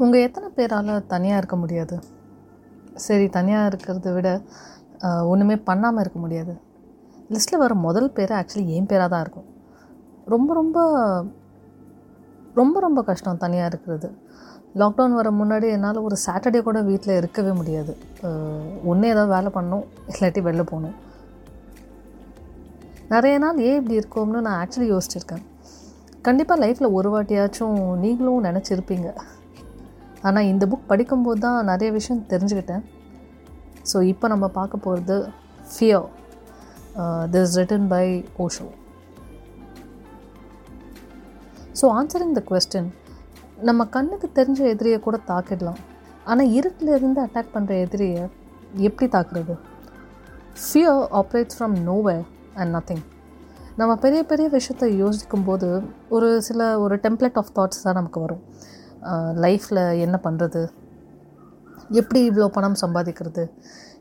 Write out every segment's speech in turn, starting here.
உங்கள் எத்தனை பேரால் தனியாக இருக்க முடியாது? சரி தனியாக இருக்கிறத விட ஒன்றுமே பண்ணாமல் இருக்க முடியாது. லிஸ்ட்டில் வர முதல் பேர் ஆக்சுவலி என் பேராக தான் இருக்கும். ரொம்ப ரொம்ப ரொம்ப ரொம்ப கஷ்டம் தனியாக இருக்கிறது. லாக்டவுன் வர முன்னாடி என்னால் ஒரு சாட்டர்டே கூட வீட்டில் இருக்கவே முடியாது. ஒன்றே ஏதாவது வேலை பண்ணணும் இல்லாட்டி வெளில போகணும். நிறைய நாள் ஏன் இப்படி இருக்கோம்னு நான் ஆக்சுவலி யோசிச்சிருக்கேன். கண்டிப்பாக லைஃப்பில் ஒரு வாட்டியாச்சும் நீங்களும் நினச்சிருப்பீங்க. ஆனால் இந்த புக் படிக்கும்போது தான் நிறைய விஷயம் தெரிஞ்சுக்கிட்டேன். ஸோ இப்போ நம்ம பார்க்க போகிறது fear this written by Osho so answering the question நம்ம கண்ணுக்கு தெரிஞ்ச எதிரியை கூட தாக்கிடலாம். ஆனால் இருட்டில் இருந்து அட்டாக் பண்ணுற எதிரியை எப்படி தாக்குறது? Fear operates from nowhere and nothing நம்ம பெரிய பெரிய விஷயத்தை யோசிக்கும் போது ஒரு சில ஒரு டெம்ப்ளேட் ஆஃப் தாட்ஸ் தான் நமக்கு வரும். லைஃப்பில் என்ன பண்ணுறது எப்படி இவ்வளோ பணம் சம்பாதிக்கிறது?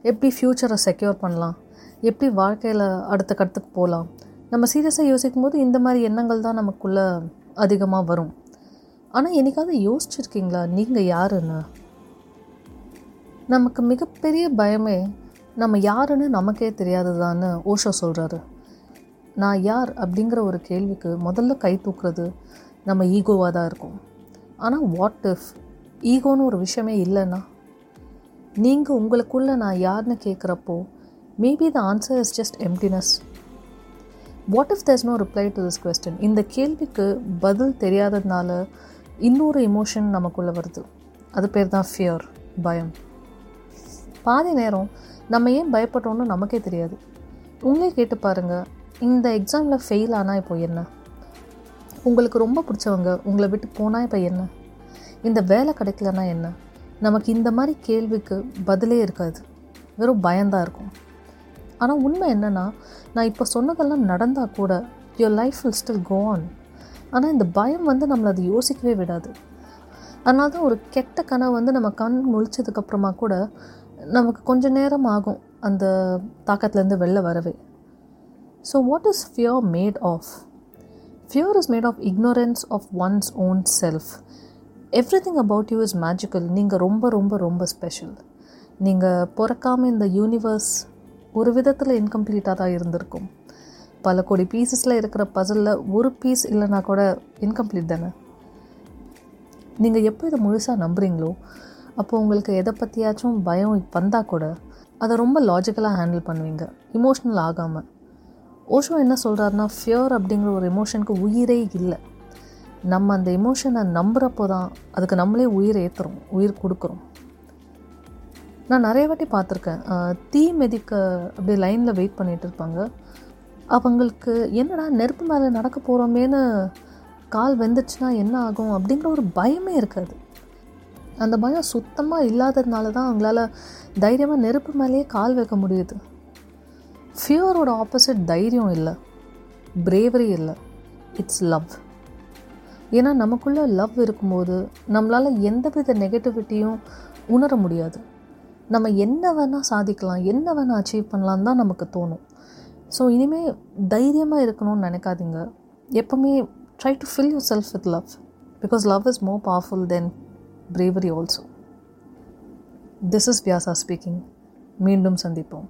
எப்படி ஃப்யூச்சரை செக்யூர் பண்ணலாம்? எப்படி வாழ்க்கையில் அடுத்த கட்டத்துக்கு போகலாம் நம்ம சீரியஸாக யோசிக்கும் போது இந்த மாதிரி எண்ணங்கள் தான் நமக்குள்ளே அதிகமாக வரும். ஆனால் என்னைக்காவது யோசிச்சிருக்கீங்களா? நீங்கள் யாருன்னு? நமக்கு மிகப்பெரிய பயமே நம்ம யாருன்னு நமக்கே தெரியாததான்னு ஓஷோ சொல்கிறாரு நான் யார் அப்படிங்கிற ஒரு கேள்விக்கு முதல்ல கை தூக்குறது நம்ம ஈகோவாக தான் இருக்கும். ஆனால் வாட் இஃப் ஈகோன்னு ஒரு விஷயமே இல்லைன்னா? நீங்கள் உங்களுக்குள்ளே நான் யாருன்னு கேட்குறப்போ maybe the answer is just emptiness what if there's no reply to this question இந்த கேள்விக்கு பதில் தெரியாததுனால இன்னொரு எமோஷன் நமக்குள்ளே வருது. அது பேர் தான் ஃபியர் பயம். பாதி நேரம் நம்ம ஏன் பயப்படுறோன்னு நமக்கே தெரியாது. உங்களே கேட்டு பாருங்கள் இந்த எக்ஸாமில் ஃபெயில் ஆனால் இப்போ என்ன? உங்களுக்கு ரொம்ப பிடிச்சவங்க உங்களை விட்டு போனால் இப்போ என்ன? இந்த வேலை கிடைக்கலனா என்ன? நமக்கு இந்த மாதிரி கேள்விக்கு பதிலே இருக்காது. வெறும் பயந்தான் இருக்கும். ஆனால் உண்மை என்னென்னா நான் இப்போ சொன்னதெல்லாம் நடந்தால் கூட your life will still go on ஆனால் இந்த பயம் வந்து நம்மளை அது யோசிக்கவே விடாது. அதனால தான் ஒரு கெட்ட கனவு வந்து நம்ம கண் முழிச்சதுக்கப்புறமா கூட நமக்கு கொஞ்ச நேரம் ஆகும் அந்த தாக்கத்துலேருந்து வெளில வரவே. So what is fear made of fear is made of ignorance of one's own self everything about you is magical நீங்கள் ரொம்ப ரொம்ப ரொம்ப ஸ்பெஷல் நீங்கள் பிறக்காமல் இந்த யூனிவர்ஸ் ஒரு விதத்தில் இன்கம்ப்ளீட்டாக தான் இருந்திருக்கும். பல கோடி பீசஸில் இருக்கிற பசலில் ஒரு பீஸ் இல்லைனா கூட இன்கம்ப்ளீட் தானே? நீங்கள் எப்போ இதை முழுசாக நம்புகிறீங்களோ அப்போது உங்களுக்கு எதை பற்றியாச்சும் பயம் வந்தால் கூட அதை ரொம்ப லாஜிக்கலாக ஹேண்டில் பண்ணுவீங்க. இமோஷ்னல் ஆகாமல் ஓஷோ என்ன சொல்கிறாருன்னா ஃபியர் அப்படிங்கிற ஒரு எமோஷனுக்கு உயிரே இல்லை. நம்ம அந்த எமோஷனை நம்புகிறப்போ தான் அதுக்கு நம்மளே உயிர் ஏற்றுறோம் உயிர் கொடுக்குறோம். நான் நிறைய வாட்டி பார்த்துருக்கேன். தீ மெதிக்க அப்படியே லைனில் வெயிட் பண்ணிகிட்டு இருப்பாங்க. அவங்களுக்கு என்னடா நெருப்பு மேலே நடக்க போகிறோமேன்னு கால் வெந்துச்சுன்னா என்ன ஆகும் அப்படிங்கிற ஒரு பயமே இருக்காது. அந்த பயம் சுத்தமாக இல்லாததுனால தான் அவங்களால தைரியமாக நெருப்பு மேலேயே கால் வைக்க முடியுது. ஃபியரோட ஆப்போசிட் தைரியம் இல்லை. பிரேவரி இல்லை. இட்ஸ் லவ் ஏன்னா நமக்குள்ளே லவ் இருக்கும்போது நம்மளால் எந்தவித நெகட்டிவிட்டியும் உணர முடியாது. நம்ம என்ன வேணால் சாதிக்கலாம் என்ன வேணால் அச்சீவ் பண்ணலான்னு தான் நமக்கு தோணும். ஸோ இனிமேல் தைரியமாக இருக்கணும்னு நினைக்காதீங்க. எப்பவுமே try to fill yourself with love because love is more powerful than bravery also this is Vyasa speaking மீண்டும் சந்திப்போம்.